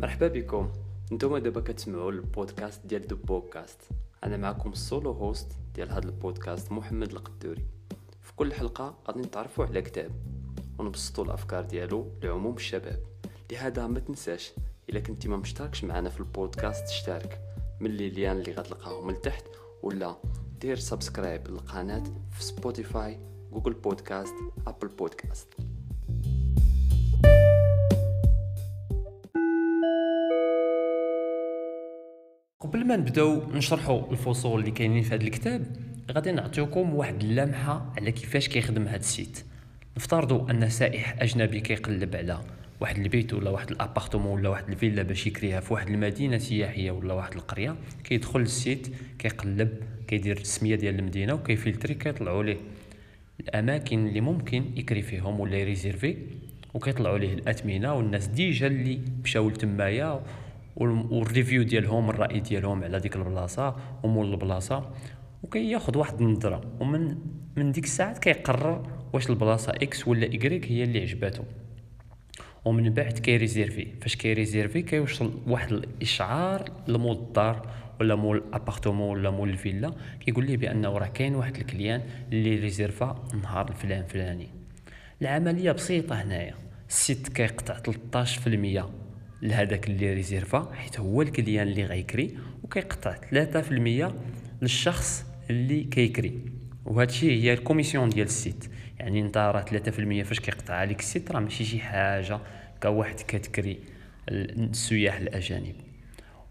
مرحبا بكم. نتوما دابا كتسمعوا البودكاست ديال The Book Cast أنا معكم ال solo host ديال هذا البودكاست محمد القدوري. في كل حلقة غادي نتعرفوا على كتاب ونبسطوا الأفكار ديالو لعموم الشباب. لهذا ما تنساش إلا كنتي ما مشتركش معنا في البودكاست اشترك من الليان اللي غتلقاهم من تحت ولا دير subscribe للقناة في سبوتيفاي جوجل بودكاست ابل بودكاست ما نبداو نشرحوا الفصول اللي كاينين في هذا الكتاب. غادي نعطيكم واحد اللمحة على كيفاش كيخدم هذا ال site. نفترضوا أن سائح أجنبي كيقلب على واحد البيت ولا واحد ال appartement ولا واحد ال villa باش يكريها في واحد المدينة سياحية ولا واحد القرية كيدخل لل site كيقلب كيدير السمية ديال المدينة وكي filtrer كيطلعوا ليه الأماكن اللي ممكن يكري فيهم ولا ي réserver وكيطلعوا ليه الأثمنة والناس déjà اللي مشاو لتمايا وال review ديالهم الرأي ديالهم على ديك البلاصة ومول البلاصة وكياخذ واحد النظرة. ومن من ديك الساعات كيقرر واش البلاصة X ولا Y هي اللي عجباتو. ومن بعد كي réserver. فاش كي réserver كيوصل واحد الإشعار لمول الدار ولا مول ال appartement ولا مول ال villa كيقول ليه بأنه راه كاين واحد ال client اللي réserva نهار الفلان فلاني العملية بسيطة هنايا. ال site كيقطع 13% لهذاك اللي ريزيرفا حيت هو ال client اللي غيكري وكيقطع 3% للشخص اللي كيكري. وهذا الشيء هي ال commission ديال ال site. يعني انت راه 3% فاش كيقطع عليك ال site راه ماشي شي حاجة كواحد كتكري السياح الأجانب.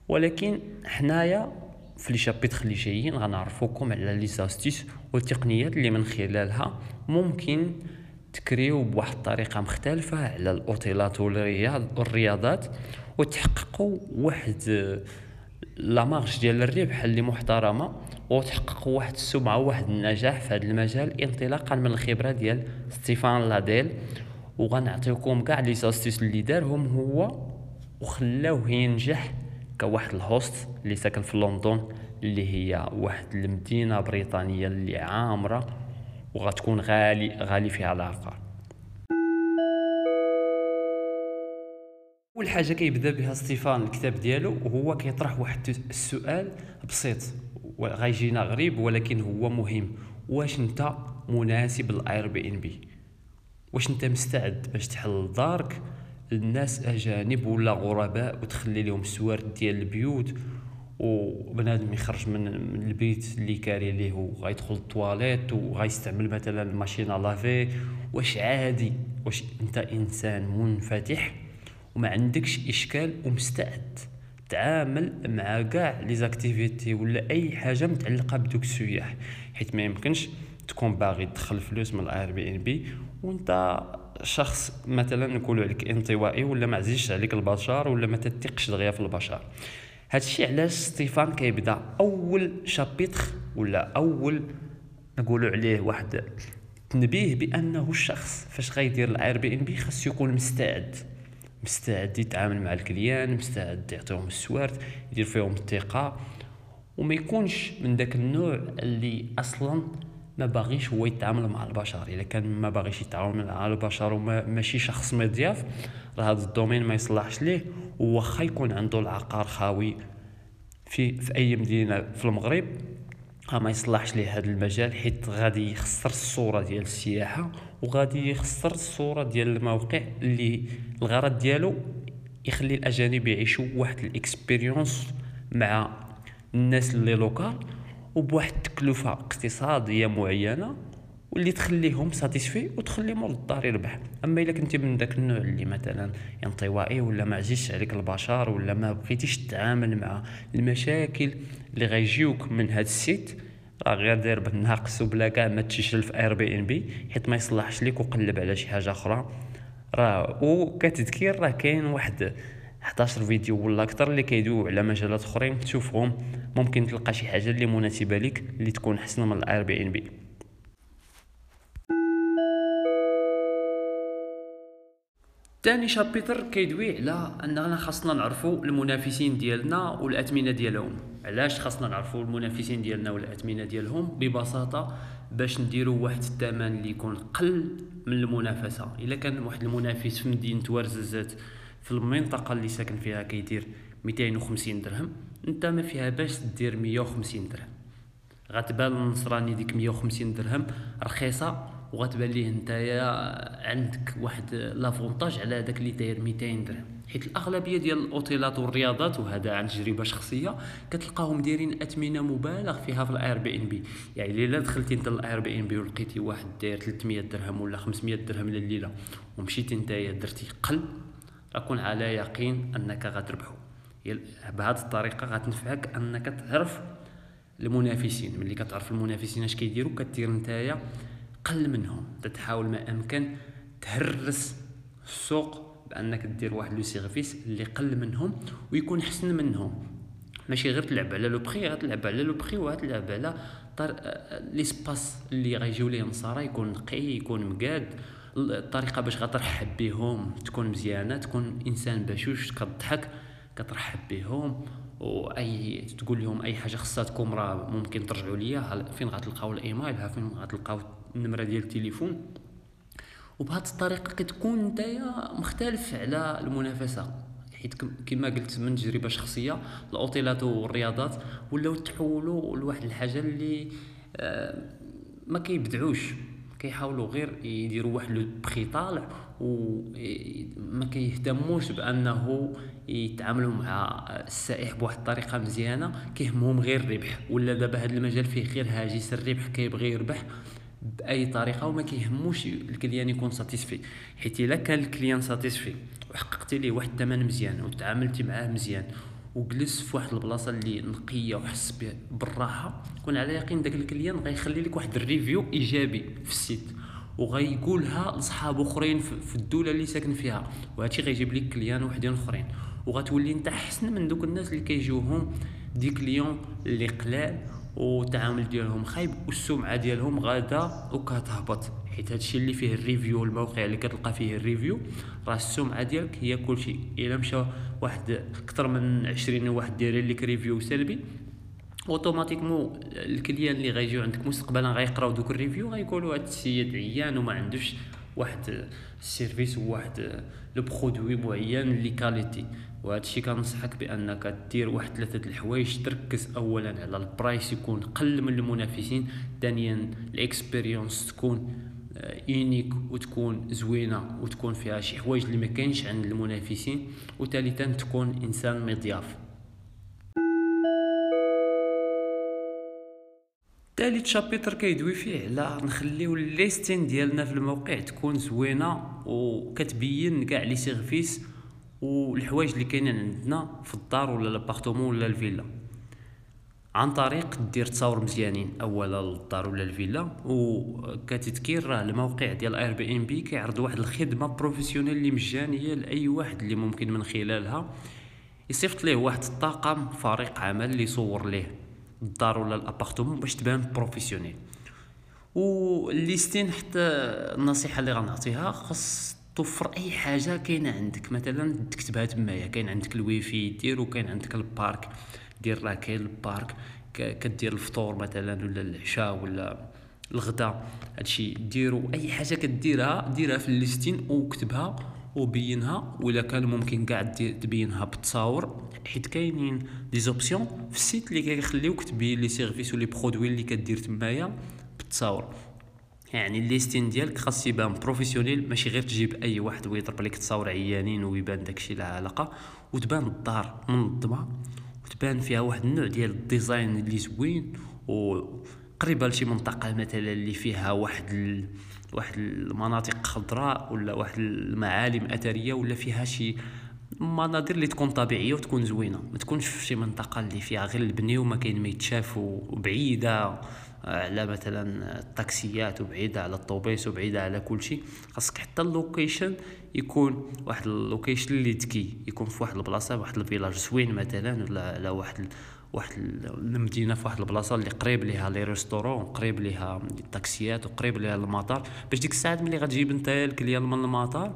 ولكن حنايا في les chapitres اللي جايين غنعرفوكم على les astuces والتقنيات اللي من خلالها ممكن تكريو بواحد الطريقة مختلفة على الاوتيلات والرياضات وتحققوا واحد لا ديال الربح اللي محترمة وتحققوا واحد السمعة وواحد النجاح في هذا المجال انطلاقا من الخبرة ديال ستيفان لاديل. وغنعطيكم كاع les astuces اللي دارهم هو وخلاوه ينجح كواحد ال host اللي ساكن في لندن اللي هي واحد المدينة بريطانية اللي عامرة. وغتكون غالي غالي فيها العقار أول حاجة كيبدا بها ستيفان الكتاب ديالو وهو كيطرح واحد السؤال بسيط غيجينا غريب ولكن هو مهم. واش أنت مناسب ل Airbnb واش أنت مستعد باش تحل دارك؟ الناس أجانب ولا غرباء وتخلي لهم السوارت ديال البيوت وبنادم يخرج من, البيت اللي كاري ليه وغيدخل الطواليت وغيستعمل مثلا machine à laver. واش عادي؟ واش أنت إنسان منفتح وما عندكش إشكال ومستعد تعامل مع كاع les activités ولا أي حاجة متعلقة بدوك السياح. حيت ما يمكنش تكون باغي تدخل فلوس من Airbnb وأنت شخص مثلا نقولوا عليك انطوائي ولا ما عزيزش عليك البشر ولا ما تثقش دغيا في البشر. هادشي علاش ستيفان كيبدا أول chapitre ولا أول نقولوا عليه واحد تنبيه بأنه الشخص فاش غيدير Airbnb خاصو يكون مستعد. مستعد يتعامل مع ال client مستعد يعطيهم السوارت يدير فيهم الثقة وما يكونش من داك النوع اللي أصلا ما باغيش هو يتعامل مع البشر. إلا كان ما باغيش يتعامل مع البشر وما ماشي شخص مضياف راه هذا ال domaine ما يصلحش ليه. وواخا يكون عنده العقار خاوي في في أي مدينة في المغرب ما يصلحش ليه هذا المجال حيت غادي يخسر الصورة ديال السياحة وغادي يخسر الصورة ديال الموقع اللي الغرض ديالو يخلي الأجانب يعيشوا واحد ال expérience مع الناس اللي local. وبواحد التكلفة اقتصادية معينة واللي تخليهم satisfaits وتخلي مول الدار يربح. أما إلا كنتي من داك النوع اللي مثلا انطوائي ولا ما عزيزش عليك البشر ولا ما بغيتيش تتعامل مع المشاكل اللي غيجيوك من هاد ال site راه غير دير بالناقص وبلا كاع ما تشيش في اير بي ان بي حيت ما يصلحش ليك وقلب على شي حاجة أخرى. راه وكتذكير راه كاين واحد 11 فيديو ولا أكثر اللي كيدويو على مجالات أخرين تشوفهم. ممكن تلقى شي حاجة اللي مناسبة لك اللي تكون احسن من Airbnb. ثاني chapitre كيدوي على أننا خاصنا نعرفوا المنافسين ديالنا والاثمنه ديالهم. علاش خاصنا نعرفوا المنافسين ديالنا والاثمنه ديالهم؟ ببساطة باش نديروا واحد الثمن اللي يكون قل من المنافسة. إلا كان واحد المنافس في مدينة ورزازات في المنطقة اللي ساكن فيها كيدير 250 درهم أنت ما فيها باش دير 150 درهم. غتبان النصراني ديك 150 درهم رخيصة وغتبان ليه نتايا عندك واحد l'avantage على داك اللي داير 200 درهم. حيت الأغلبية ديال الأوتيلات والرياضات وهذا عن تجربة شخصية كتلقاهم دايرين اثمنه مبالغ فيها في Airbnb يعني إلا دخلتي أنت Airbnb ولقيتي واحد داير 300 درهم ولا 500 درهم لليلة ومشيتي نتايا درتي قل كون على يقين أنك غتربحو. بهذه الطريقة غتنفعك أنك تعرف المنافسين ملي كتعرف المنافسين اش كيديروا كدير نتايا قل منهم. تحاول ما أمكن تهرس السوق بأنك دير واحد le service اللي قل منهم ويكون احسن منهم. ماشي غير تلعب على le prix غتلعب على le prix وغتلعب على طر... لي سباس اللي غيجيو ليه نصارى يكون نقي يكون مقاد. الطريقة باش غترحب بهم تكون مزيانة تكون إنسان بشوش كتضحك كترحب بهم وأي تقول لهم أي حاجة خصاتكم راه ممكن ترجعوا ليا فين غتلقاو الإيميل ها فين غتلقاو النمرة ديال التليفون. وبهذه الطريقة كتكون نتايا مختلف على المنافسة. حيت كما قلت من تجربة شخصية الأوتيلات والرياضات ولاو تحولوا لواحد الحاجة اللي آه، ما كيبدعوش. كيحاولوا غير يديروا واحد لو بخي طالع وما كيهتموش بأنه يتعاملوا مع السائح بواحد الطريقة مزيانة كيهمهم غير الربح. ولا دابا هذا المجال فيه غير هاجس الربح كيبغي يربح بأي طريقة وما كيهموش الكليان يكون ساتيسفي حيت إلا كان الكليان ساتيسفي وحققتي ليه واحد الثمن مزيان وتعاملتي معاه مزيان وجلس في واحد البلاصة اللي نقية وحس بالراحة. كون على يقين داك ال client غيخلي لك واحد ال review إيجابي في ال site. وغيقولها لصحاب أخرين في الدولة اللي ساكن فيها. وهادشي غيجيب لك clients وحدين أخرين. وغتولي أنت أحسن من دوك الناس اللي كيجيوهم des clients اللي قلال والتعامل ديالهم خايب والسمعة ديالهم غادا وكتهبط. حيت هادشي اللي فيه ال review الموقع اللي كتلقى فيه ال review راه السمعة ديالك هي كلشي. إلا مشى واحد أكثر من 20 واحد داير لك review سلبي automatiquement ال clients اللي غيجيو عندك مستقبلا غيقراو دوك ال review غيقولوا هاد السيد عيان وما عندوش واحد ال service وواحد le produit معين اللي qualité. وهذا الشيء كنصحك بأنك دير واحد ثلاثة الحوايج تركز اولا على ال price يكون قل من المنافسين ثانيا ال expérience تكون آه، وتكون زوينة وتكون فيها شي حوايج اللي ما كاينش عند المنافسين وثالثا تكون إنسان مضياف ثالث chapitre كيدوي فيه على نخليو ال listing ديالنا في الموقع تكون زوينة وكتبين كاع les services والحوايج اللي كاينين عندنا في الدار ولا l'appartement ولا الفيلا. عن طريق دير تصاور مزيانين أولا للدار ولا الفيلا وكتذكر راه الموقع ديال Airbnb كيعرض واحد الخدمة professionnel اللي مجانية لأي واحد اللي ممكن من خلالها. يصيفط ليه واحد الطاقم فريق عمل اللي يصور ليه الدار ولا ال appartement باش تبان professionnel. وال listing حتى النصيحة اللي غنعطيها خاص توفر أي حاجة كاينة عندك. مثلا تكتبها تمايا كاين عندك الويفي دير وكاين عندك ال parc. دير راه كاين ال parc كدير الفطور مثلا ولا العشاء ولا الغداء هادشي ديرو أي حاجة كديرها ديرها في ال listing وكتبها وبينها ولا كان ممكن كاع تبينها بالتصاور حيت كاينين des options في ال site اللي كيخليوك تبين les services و les produits اللي كدير تمايا بالتصاور. يعني ال listing ديالك خاص يبان professionnel ماشي غير تجيب أي واحد ويضرب لك تصاور عيانين ويبان داكشي لا علاقة وتبان الدار منظمة. وتبان فيها واحد النوع ديال ال design اللي زوين وقريبه لشي منطقة مثلا اللي فيها واحد ال... واحد المناطق خضراء ولا واحد المعالم أثرية ولا فيها شي مناظر اللي تكون طبيعية وتكون زوينة. ما تكونش في شي منطقة اللي فيها غير البني وما كاين ما يتشاف وبعيدة. على مثلا الطاكسيات وبعيدة على الطوبيس وبعيدة على كل شيء. خاصك حتى ال location يكون واحد ال location اللي ذكي يكون في واحد البلاصة واحد ال village زوين مثلا ولا على واحد واحد المدينة في واحد البلاصة اللي قريب ليها les restaurants قريب ليها الطاكسيات وقريب ليها المطار. باش ديك الساعات ملي غتجيب انت ال client من المطار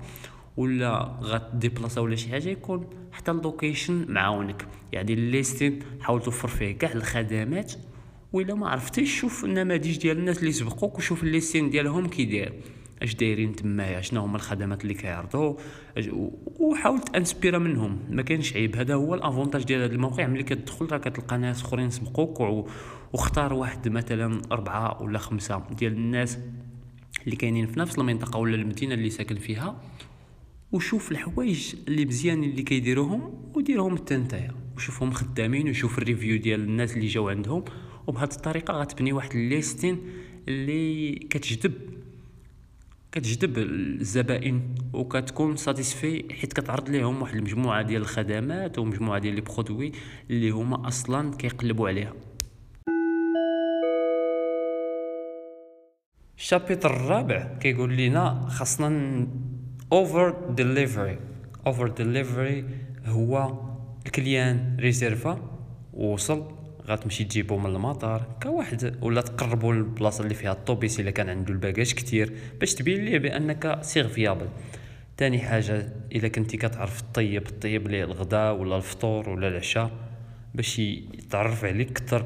ولا غت déplaça ولا شي حاجة يكون حتى ال location معاونك. يعني ال listing حاول توفر فيه كاع الخدمات وإلا ما عرفتيش شوف النماذج ديال الناس اللي سبقوك وشوف ال listing ديالهم كي داير اش دايرين تمايا شنو هما الخدمات اللي كيعرضوا؟ وحاول ت inspira منهم. ما كاينش عيب. هذا هو ال avantage ديال هذا الموقع. ملي كتدخل راه كتلقى ناس اخرين سبقوك واختار واحد مثلا أربعة ولا خمسة ديال الناس اللي كاينين في نفس المنطقة ولا المدينة اللي ساكن فيها. وشوف الحوايج اللي مزيانين اللي كيديروهم وديرهم حتى نتايا وشوفهم خدامين وشوف ال review ديال الناس اللي جاو عندهم. وبهذه الطريقة غتبني واحد ال listing اللي كتجذب كتجذب الزبائن وكتكون satisfaits حيت كتعرض لهم واحد المجموعة ديال الخدمات ومجموعة ديال les produits اللي هما أصلا كيقلبوا عليها. ال chapitre الرابع كيقول لنا خاصنا over deliver over deliver هو ال client réserva ووصل غتمشي تجيبو من المطار كواحد ولا تقربو للبلاصة اللي فيها الطوبيس إلا كان عنده ال bagage كتير باش تبين ليه بأنك serviable تاني حاجة إلا كنتي كتعرف طيب طيب ليه الغداء ولا الفطور ولا العشاء باش يتعرف عليك كتر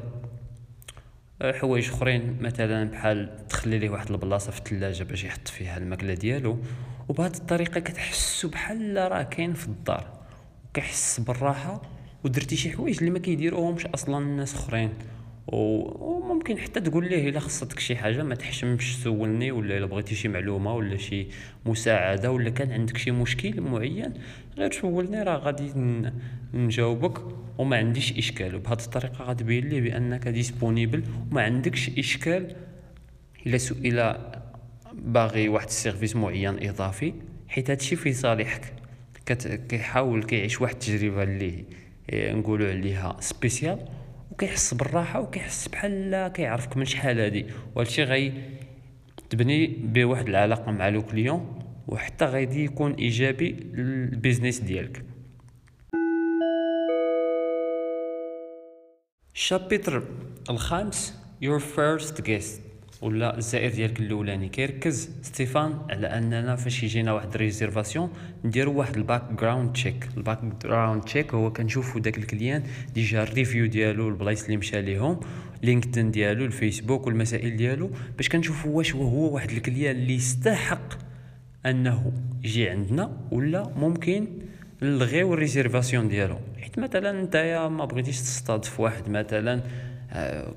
أه، حوايج أخرين مثلا بحال تخلي ليه واحد البلاصة في الثلاجة باش يحط فيها الماكلة ديالو وبهذه الطريقة كتحسو بحال راه كاين في الدار وكيحس بالراحة ودرتي شي حوايج اللي ما كيديروهمش أصلا الناس أخرين. وممكن حتى تقول ليه إلا خصتك شي حاجة ما تحشمش سولني ولا إلا بغيتي شي معلومة ولا شي مساعدة ولا كان عندك شي مشكل معين غير سولني راه غادي نجاوبك. وما عنديش إشكال. وبهذه الطريقة غتبين لي بأنك disponible وما عندكش إشكال إلا سئل باغي واحد service معين إضافي حيت هادشي في صالحك. كيحاول كيعيش واحد التجربة اللي نقولوا عليها spéciale وكيحس بالراحة وكيحس بحال كيعرفك من شحال هادي. وهادشي غي تبني بواحد العلاقة مع le client وحتى غادي يكون إيجابي لل business ديالك. ال chapitre الخامس your first guest. ولا الزائر ديالك الاولاني كيركز. ستيفان على أننا فاش يجينا واحد réservation نديرو واحد ال background check. ال background check هو كنشوفو داك ال client déjà ال review ديالو البلايص اللي مشى ليهم LinkedIn ديالو الفيسبوك والمسائل ديالو باش كنشوفو واش هو واحد ال client اللي يستحق أنه يجي عندنا ولا ممكن نلغيو ال réservation ديالو. حيت مثلا نتايا ما بغيتيش تصطادف واحد مثلا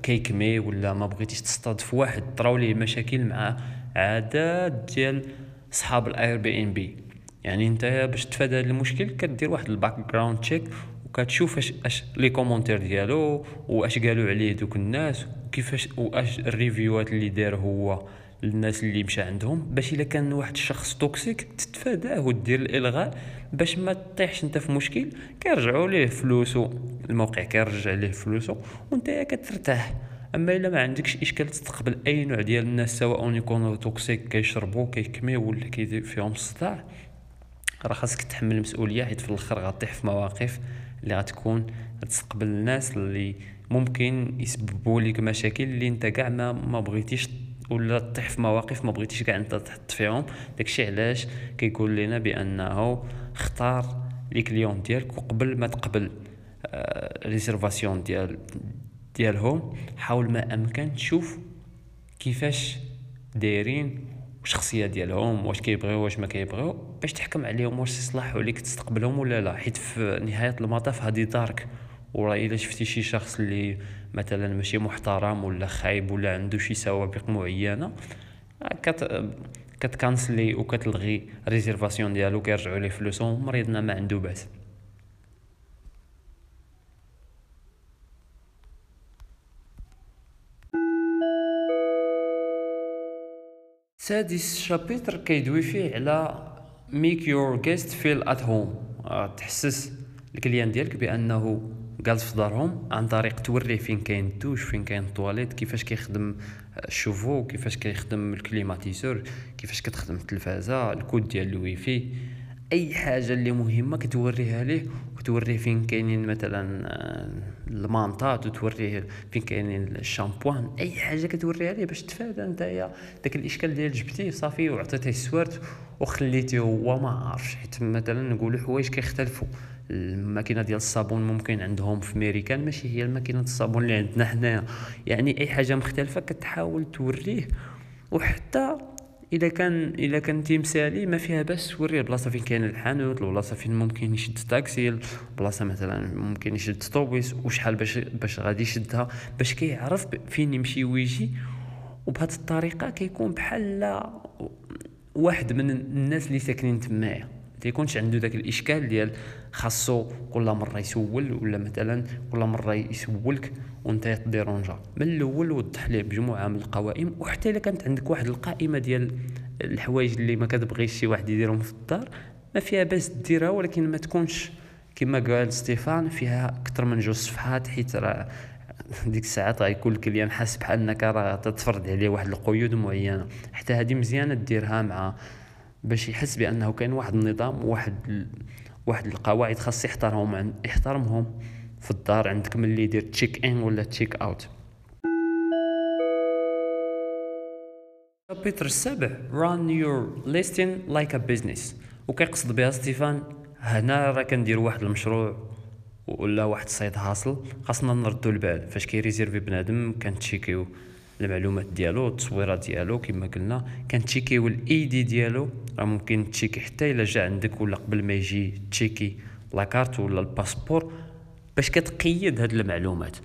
كيكمي ولا ما بغيتيش تصطادف واحد طراو ليه مشاكل مع عدد ديال صحاب ال Airbnb يعني انت باش تفادى هذا المشكل كدير واحد ال background check وكتشوف اش اش les commentaires ديالو واش قالوا عليه دوك الناس وكيفاش واش ال review ات اللي دار هو للناس اللي مشى عندهم باش إلا كان واحد الشخص toxique تتفاداه ودير الإلغاء باش ما تطيحش انت في مشكل كيرجعوا ليه فلوسو. الموقع كيرجع ليه فلوسو وانت كترتاح. أما إلا ما عندكش إشكال تستقبل أي نوع ديال الناس سواء يكونوا toxique كيشربوا كيكميو ولا كيدير فيهم الصداع راه خاصك تحمل المسؤوليه حيت في الآخر غطيح في مواقف اللي غتكون تستقبل الناس اللي ممكن يسببوا لك مشاكل اللي انت كاع ما, ما بغيتيش ولا تطيح في مواقف ما بغيتيش كاع انت تحط فيهم. داكشي علاش كيقول لنا بأنه اختار لي client ديالك وقبل ما تقبل réservation آه، ديال ديالهم حاول ما أمكن تشوف كيفاش دايرين والشخصيه ديالهم واش كيبغيو واش ما كيبغيو باش تحكم عليهم واش يصلحوا ليك تستقبلهم ولا لا. حيت في نهاية المطاف هذه دارك وراه إلا شفتي شي شخص اللي مثلا ماشي محترم ولا خايب ولا عنده شي سوابق معينة كت كت cancelli وكتلغي réservation ديالو كيرجعوا ليه فلوسو مريضنا ما عنده باس. سادس chapitre كيدوي فيه على make your guest feel at home تحسس ال client ديالك بأنه جالس في دارهم عن طريق توريه فين كاين الدوش فين كاين الطواليت كيفاش كيخدم ال chauffe-eau كيفاش كيخدم ال climatiseur كيفاش كتخدم التلفازة الكود ديال الويفي أي حاجة اللي مهمة كتوريها ليه وتوريه فين كاينين مثلا آه، المانطات وتوريه فين كاينين الشامبوان أي حاجة كتوريها ليه باش تفادى نتايا داك الإشكال ديال جبتيه صافي وعطيتيه السوارت وخليتيه هو ما عارفش حيت مثلا نقولوا حوايج كيختلفوا الماكينة ديال الصابون ممكن عندهم في ميريكان ماشي هي الماكينة الصابون اللي عندنا حنايا يعني أي حاجة مختلفة كتحاول توريه. وحتى اذا كان اذا كنتي مسالي ما فيها باس توريه. البلاصه فين كاين الحانوت البلاصه فين ممكن يشد تاكسي بلاصة مثلا ممكن يشد طوبيس وشحال باش باش غادي يشدها؟ باش كيعرف فين يمشي ويجي. وبهذه الطريقة كيكون بحال واحد من الناس اللي ساكنين تمايا. تيكونش عنده داك الإشكال ديال خاصو كل مرة يسول ولا مثلا كل مرة يسولك وأنت ت déranja من الأول وضح ليه بمجموعة من القوائم وحتى إلا كانت عندك واحد القائمة ديال الحوايج اللي ما كتبغيش شي واحد يديرهم في الدار ما فيها باس ديرها ولكن ما تكونش كما قال ستيفان فيها أكثر من جوج صفحات حيت راه ديك الساعات غيكون ال client حاس بحال أنك راه تتفرض عليه واحد القيود معينة. حتى هذه مزيانة ديرها مع باش يحس بأنه كاين واحد النظام واحد واحد القواعد خاص يحترمهم يحترمهم في الدار عندك ملي يدير check in ولا check out ال chapitre السابع run your listing like a business. وكيقصد بها ستيفان هنا راه كندير واحد المشروع ولا واحد ال side hustle خاصنا نردو البال فاش كي réserver بنادم كن checkيو. المعلومات ديالو التصويرات ديالو كما قلنا كن checkيو ال ID ديالو. راه ممكن checki حتى إلا جا عندك ولا قبل ما يجي checki la carte ولا ال passeport باش كتقيد هاد المعلومات.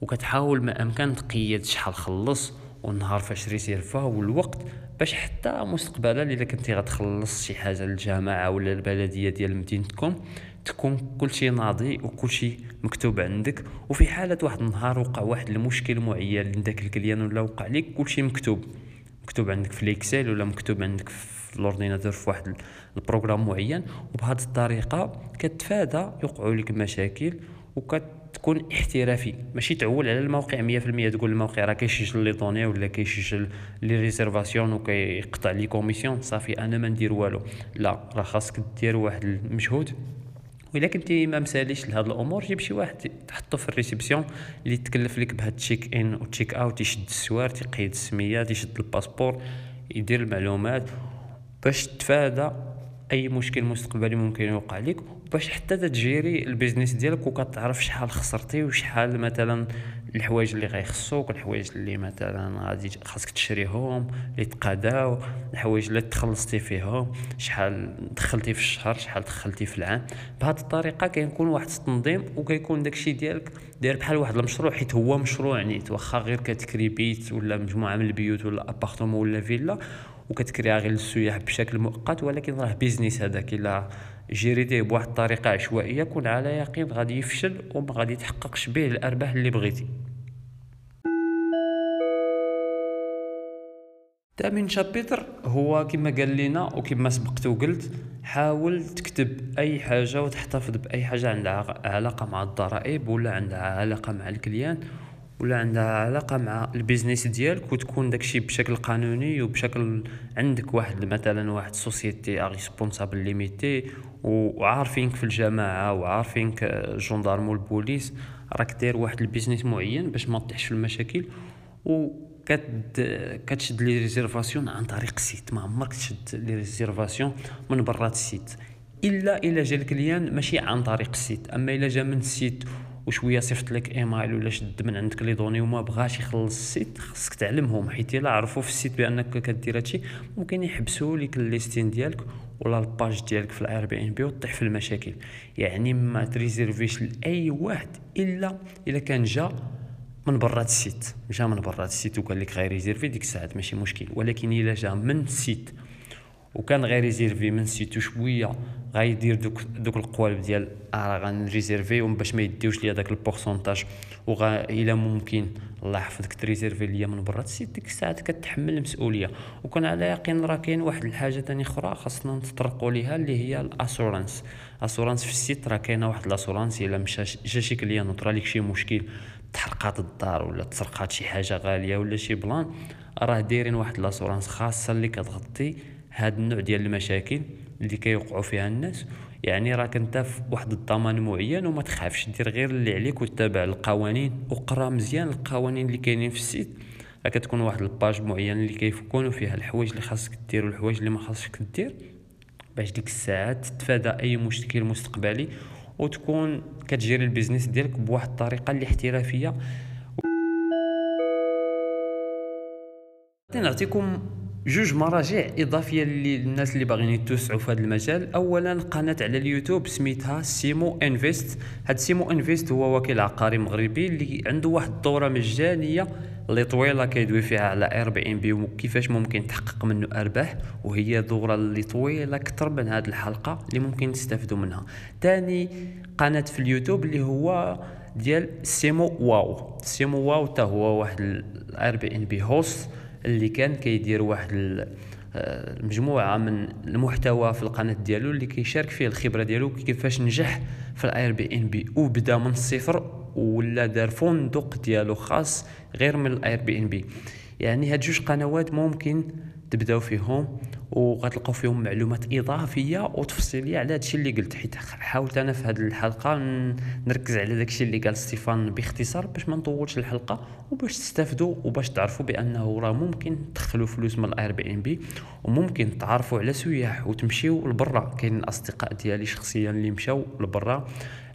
وكتحاول ما أمكن تقيد شحال خلص والنهار فاش réserva والوقت باش حتى مستقبلا إلا كنتي غتخلص شي حاجة للجماعة ولا البلدية ديال مدينتكم. تكون كلشي ناضي وكلشي مكتوب عندك وفي حالة واحد النهار وقع واحد المشكل معين لذاك ال client ولا وقع لك كلشي مكتوب. مكتوب عندك في ال Excel ولا مكتوب عندك في ال ordinateur في واحد programme معين وبهذه الطريقة كتفادى يوقعوا لك مشاكل وكتكون احترافي. ماشي تعول على الموقع 100% تقول الموقع راه كيسجل les données ولا كيسجل les réservations وكيقطع لي commission صافي أنا ما ندير والو. لا راه خاصك دير واحد المجهود وإلا كنتي ما مساليش لهاد الأمور جيب شي واحد تحطو في ال réception اللي تكلف لك بهاد check in و check out يشد السوار تيقيد السميات يشد ال passeport يدير المعلومات. باش تفادى أي مشكل مستقبلي ممكن يوقع لك باش حتى t gérer ال business ديالك وكتعرف شحال خسرتي وشحال مثلا الحوايج اللي غيخصوك الحوايج اللي مثلا غادي خاصك تشريهم اللي تقاداو الحوايج اللي تخلصتي فيهم شحال دخلتي في الشهر شحال دخلتي في العام. بهذه الطريقة كيكون واحد التنظيم وكيكون داكشي ديالك داير بحال واحد المشروع حيت هو مشروع نيت واخا غير كتكري بيت ولا مجموعة من البيوت ولا appartement ولا فيلا وكتكريها غير للسياح بشكل مؤقت ولكن راه business هذاك إلا géritيه بواحد الطريقة عشوائية كون على يقين غادي يفشل وما غادي تحققش به الأرباح اللي بغيتي. ثامن chapitre هو كما قال لنا وكما سبقت وقلت حاول تكتب أي حاجة وتحتفظ بأي حاجة عندها علاقة مع الضرائب ولا عندها علاقة مع ال client ولا عندها علاقة مع ال business ديالك وتكون داكشي بشكل قانوني وبشكل عندك واحد مثلا واحد société responsable limitée وعارفينك في الجماعة وعارفينك الجندارم والبوليس راك داير واحد business معين باش ما تطيحش في المشاكل و كتشد les réservations عن طريق ال site. ما عمرك تشد les réservations من برات ال site. إلا إلا جا ال client ماشي عن طريق ال site. أما إلا جا من ال site وشوية صيفط لك ايميل ولا شد من عندك les données وما بغاش يخلص ال site خاصك تعلمهم حيت إلا عرفوا في ال site بأنك كدير هادشي ممكن يحبسوا لك ال listing ديالك ولا ال page ديالك في ال Airbnb وتطيح في المشاكل. يعني ما ت réserverش لأي واحد إلا إلا كان جا من برات ال site. جا من برات ال site وقال لك غير réserver ديك الساعات ماشي مشكل. ولكن إلا جا من ال site وكان غير réserver من site و شوية غيدير دوك دوك القوالب ديال آه غن réserver باش ما يديوش ليا داك ال pourcentage. وغا إلا ممكن الله يحفظك ت réserver ليا من برا ال site ديك الساعات كتحمل المسؤولية. وكان على يقين راه كاين واحد الحاجة ثاني أخرى خاصنا نتطرقوا ليها اللي هي ال assurance assurance في ال site راه كاينة واحد ال assurance إلا مشى شي client وطرا لك شي مشكل تحرقات الدار ولا تسرقات شي حاجة غالية ولا شي plan راه دايرين واحد l'assurance خاصة اللي كتغطي هاد النوع ديال المشاكل. اللي كيوقعوا فيها الناس. يعني راك انت في واحد الضمان معين وما تخافش دير غير اللي عليك وتتبع القوانين وقرا مزيان القوانين اللي كاينين في ال site. راه كتكون واحد ال page معين اللي كيكونوا فيها الحوايج اللي خاصك دير والحوايج اللي ما خاصك دير. باش ديك الساعات تتفادى أي مشكل مستقبلي وتكون كت gérer ال business ديالك بواحد الطريقة اللي احترافية. نعطيكم جوج مراجع إضافية للناس اللي باغيين يتوسعوا في هذا المجال. اولا قناة على اليوتيوب سميتها سيمو انفيست هاد سيمو انفيست هو وكيل عقاري مغربي اللي عنده واحد الدورة مجانية اللي طويلة كيدوي فيها على Airbnb وكيفاش ممكن تحقق منه أرباح. وهي دورة اللي طويلة أكثر من هذه الحلقة اللي ممكن تستافدوا منها. ثاني قناة في اليوتيوب اللي هو ديال سيمو واو. سيمو واو حتى هو واحد ال Airbnb host اللي كان كيدير واحد المجموعه من المحتوى في القناة ديالو اللي كيشارك فيه الخبرة ديالو كيفاش نجح في ال Airbnb وبدا من الصفر ولا دار فندق ديالو خاص غير من ال Airbnb يعني هاد جوج قنوات ممكن تبداو فيهم. وغتلقاو فيهم معلومات إضافية وتفصيلية على هادشي اللي قلت. حيت حاولت أنا في هذه الحلقة نركز على داكشي اللي قال ستيفان باختصار باش ما نطولش الحلقة وباش تستافدوا وباش تعرفوا بأنه راه ممكن تدخلوا فلوس من ال Airbnb وممكن تعرفوا على سياح وتمشيو لبرا. كاين الاصدقاء ديالي شخصيا اللي مشاو لبرا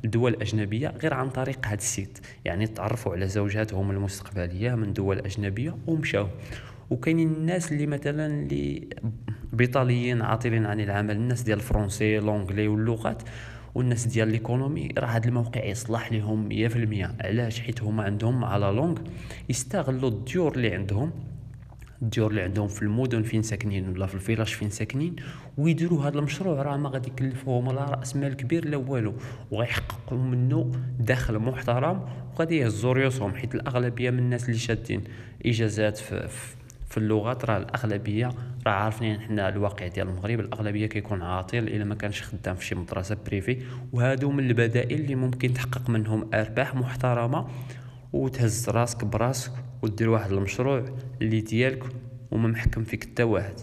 لدول أجنبية غير عن طريق هذا ال site. يعني تعرفوا على زوجاتهم المستقبلية من دول أجنبية ومشاو. وكاينين الناس اللي مثلا اللي بيطاليين عاطلين عن العمل. الناس ديال الفرنسي l'anglais واللغات والناس ديال l'économie راه هذا الموقع يصلح لهم 100% علاش؟ حيت هما عندهم على langue يستغلوا الديور اللي عندهم. الديور اللي عندهم في المدن فين ساكنين ولا في ال village فين ساكنين ويديروا هذا المشروع. راه ما غادي يكلفوهم لا رأس مال كبير لا والو. وغيحققوا منه دخل محترم وغادي يهزوا ريوسهم. حيت الأغلبية من الناس اللي شادين إجازات في, في في اللغات راه الأغلبية راه عارفين حنا الواقع ديال المغرب الأغلبية كيكون عاطل إلا ما كانش خدام في شي مدرسة بريفي وهادو من البدائل اللي ممكن تحقق منهم أرباح محترمة وتهز راسك براسك ودير واحد المشروع اللي ديالك وما محكم فيك حتى واحد.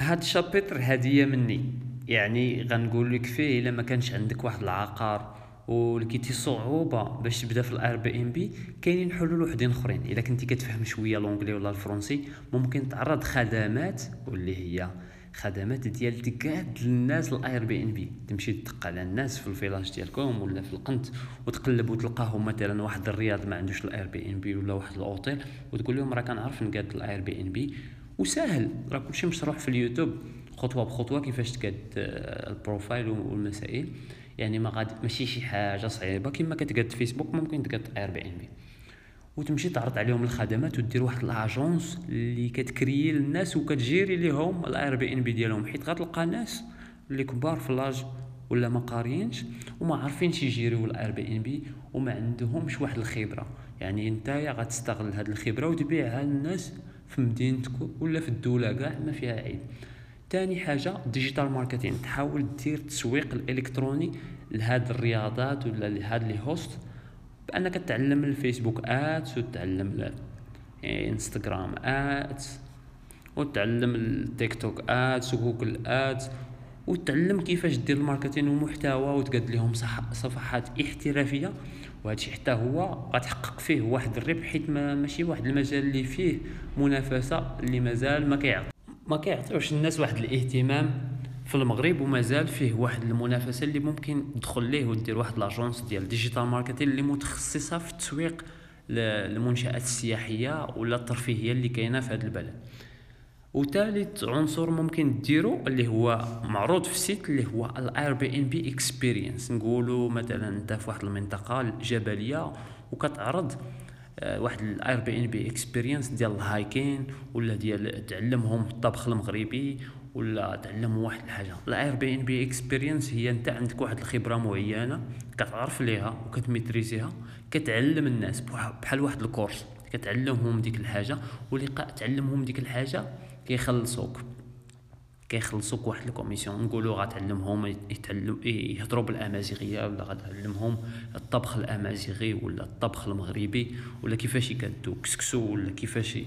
هاد ال chapter هدية مني. يعني غنقول لك فيه إلا ما كانش عندك واحد العقار ولقيتي صعوبة باش تبدا في ال Airbnb كاينين حلول وحدين أخرين. الا كنتي كتفهم شوية l'anglais ولا الفرنسي ممكن تعرض خدمات واللي هي خدمات ديال تقاد للناس ال Airbnb تمشي تدق على الناس في ال village ديالكم ولا في القنت وتقلب وتلقاهم مثلا واحد الرياض ما عندوش ال Airbnb ولا واحد الأوتيل وتقول لهم راه كنعرف نقاد ال Airbnb وسهل راه كلشي مشروح في اليوتيوب. خطوة بخطوة كيفاش تقاد آه، ال profile والمسائل. يعني ما غادي ماشي شي حاجة صعيبة. كما كتقاد فيسبوك ممكن تقاد Airbnb وتمشي تعرض عليهم الخدمات ودير واحد l'agence اللي كتكريي للناس وكت gérer ليهم ال Airbnb ديالهم حيت غتلقى ناس اللي كبار في l'âge ولا ما قاريينش وما عارفينش يجيريو ال Airbnb وما عندهمش واحد الخبرة. يعني نتايا غتستغل هاد الخبرة وتبيعها للناس في مدينتك ولا في الدولة كاع ما فيها عيب. ثاني حاجة digital marketing تحاول دير التسويق الإلكتروني لهاد الرياضات ولا لهاد les hosts بأنك تعلم ال Facebook Ads وتعلم ال Instagram Ads وتعلم ال TikTok Ads و Google Ads وتعلم كيفاش دير ال marketing ومحتوى وتقاد لهم صفحات احترافية. وهذا الشيء حتى هو غتحقق فيه واحد الربح حيت ما ماشي واحد المجال اللي فيه منافسة اللي مازال ما كيعطي ما كيعطيوش الناس واحد الاهتمام في المغرب ومازال فيه واحد المنافسة اللي ممكن تدخل ليه ودير واحد l'agence ديال digital marketing اللي متخصصة في التسويق للمنشآت السياحية ولا الترفيهية اللي كاينة في هذا البلد. وثالث عنصر ممكن ديرو اللي هو معروض في ال site اللي هو ال Airbnb Experience نقولوا مثلا أنت في واحد المنطقة جبليه وكتعرض واحد ال Airbnb Experience ديال ال hiking ولا ديال تعلمهم الطبخ المغربي ولا تعلموا واحد الحاجة. ال Airbnb Experience هي أنت عندك واحد الخبرة معينة كتعرف ليها وكت maîtriser ها كتعلم الناس بحال واحد ال cours. كتعلمهم ديك الحاجة ولقاء تعلمهم ديك الحاجة كيخلصوك. كيخلصوك واحد ال commission نقولوا غتعلمهم يتعلم يهضروا بالأمازيغية ولا غتعلمهم الطبخ الأمازيغي ولا الطبخ المغربي ولا كيفاش يقادو كسكسو ولا كيفاش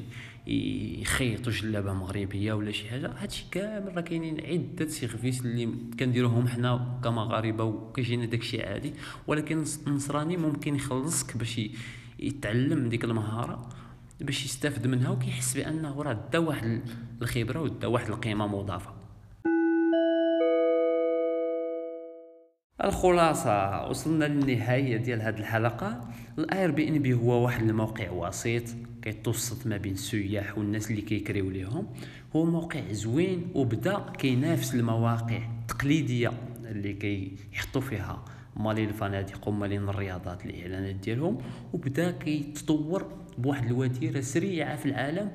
يخيطوا جلابة مغربية ولا شي حاجة. هادشي كامل راه كاينين عدة services اللي كنديروهم حنا كمغاربة وكيجينا داكشي عادي. ولكن النصراني ممكن يخلصك باش يتعلم ديك المهارة. باش يستافد منها وكيحس بأنه راه دا واحد الخبرة ودا واحد القيمة مضافة. الخلاصة وصلنا للنهاية ديال هذه الحلقة. الـ Airbnb هو واحد الموقع وسيط كيتوسط ما بين السياح والناس اللي كيكريو ليهم. هو موقع زوين وبدا كينافس المواقع التقليدية اللي كيحطوا فيها مالين الفنادق ومالين الرياضات الإعلانات ديالهم. وبدا كيتطور بواحد الوتيرة سريعة في العالم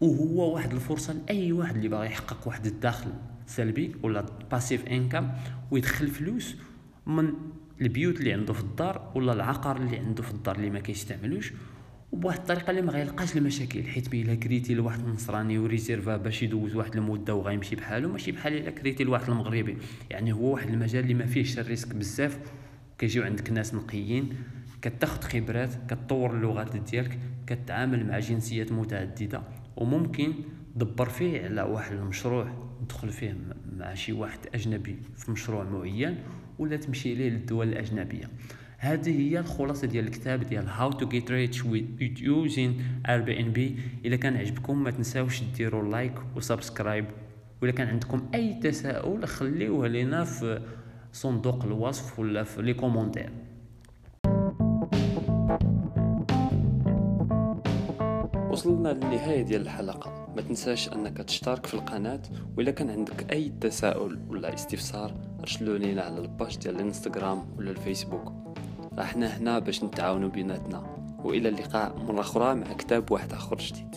وهو واحد الفرصة لأي واحد اللي باغي يحقق واحد الدخل سلبي ولا passive income ويدخل فلوس من البيوت اللي عنده في الدار ولا العقار اللي عنده في الدار اللي ما كيستعملوش وبواحد الطريقة اللي ما غيلقاش المشاكل حيت إلا كريتي لواحد النصراني و réserva باش يدوز واحد المدة وغيمشي بحالو ماشي بحال إلا كريتي لواحد المغربي. يعني هو واحد المجال اللي ما فيهش ال risque بزاف كيجيو عندك ناس نقيين. كتاخد خبرات كتطور اللغات ديالك كتعامل مع جنسيات متعددة وممكن دبر فيه على واحد المشروع تدخل فيه مع شي واحد أجنبي في مشروع معين ولا تمشي ليه للدول الأجنبية. هذه هي الخلاصة ديال الكتاب ديال how to get rich with using Airbnb إلا كان عجبكم ما تنساوش ديروا like و subscribe ولا كان عندكم أي تساؤل خليوه لنا في صندوق الوصف ولا في les commentaires وصلنا للنهاية ديال الحلقة. ما تنساش أنك تشترك في القناة وإلا كان عندك أي تساؤل ولا استفسار ارسلوا لينا على الباش ديال الإنستغرام ولا الفيسبوك. إحنا هنا باش نتعاونوا بيناتنا. وإلى اللقاء مرة أخرى مع كتاب واحد آخر جديد.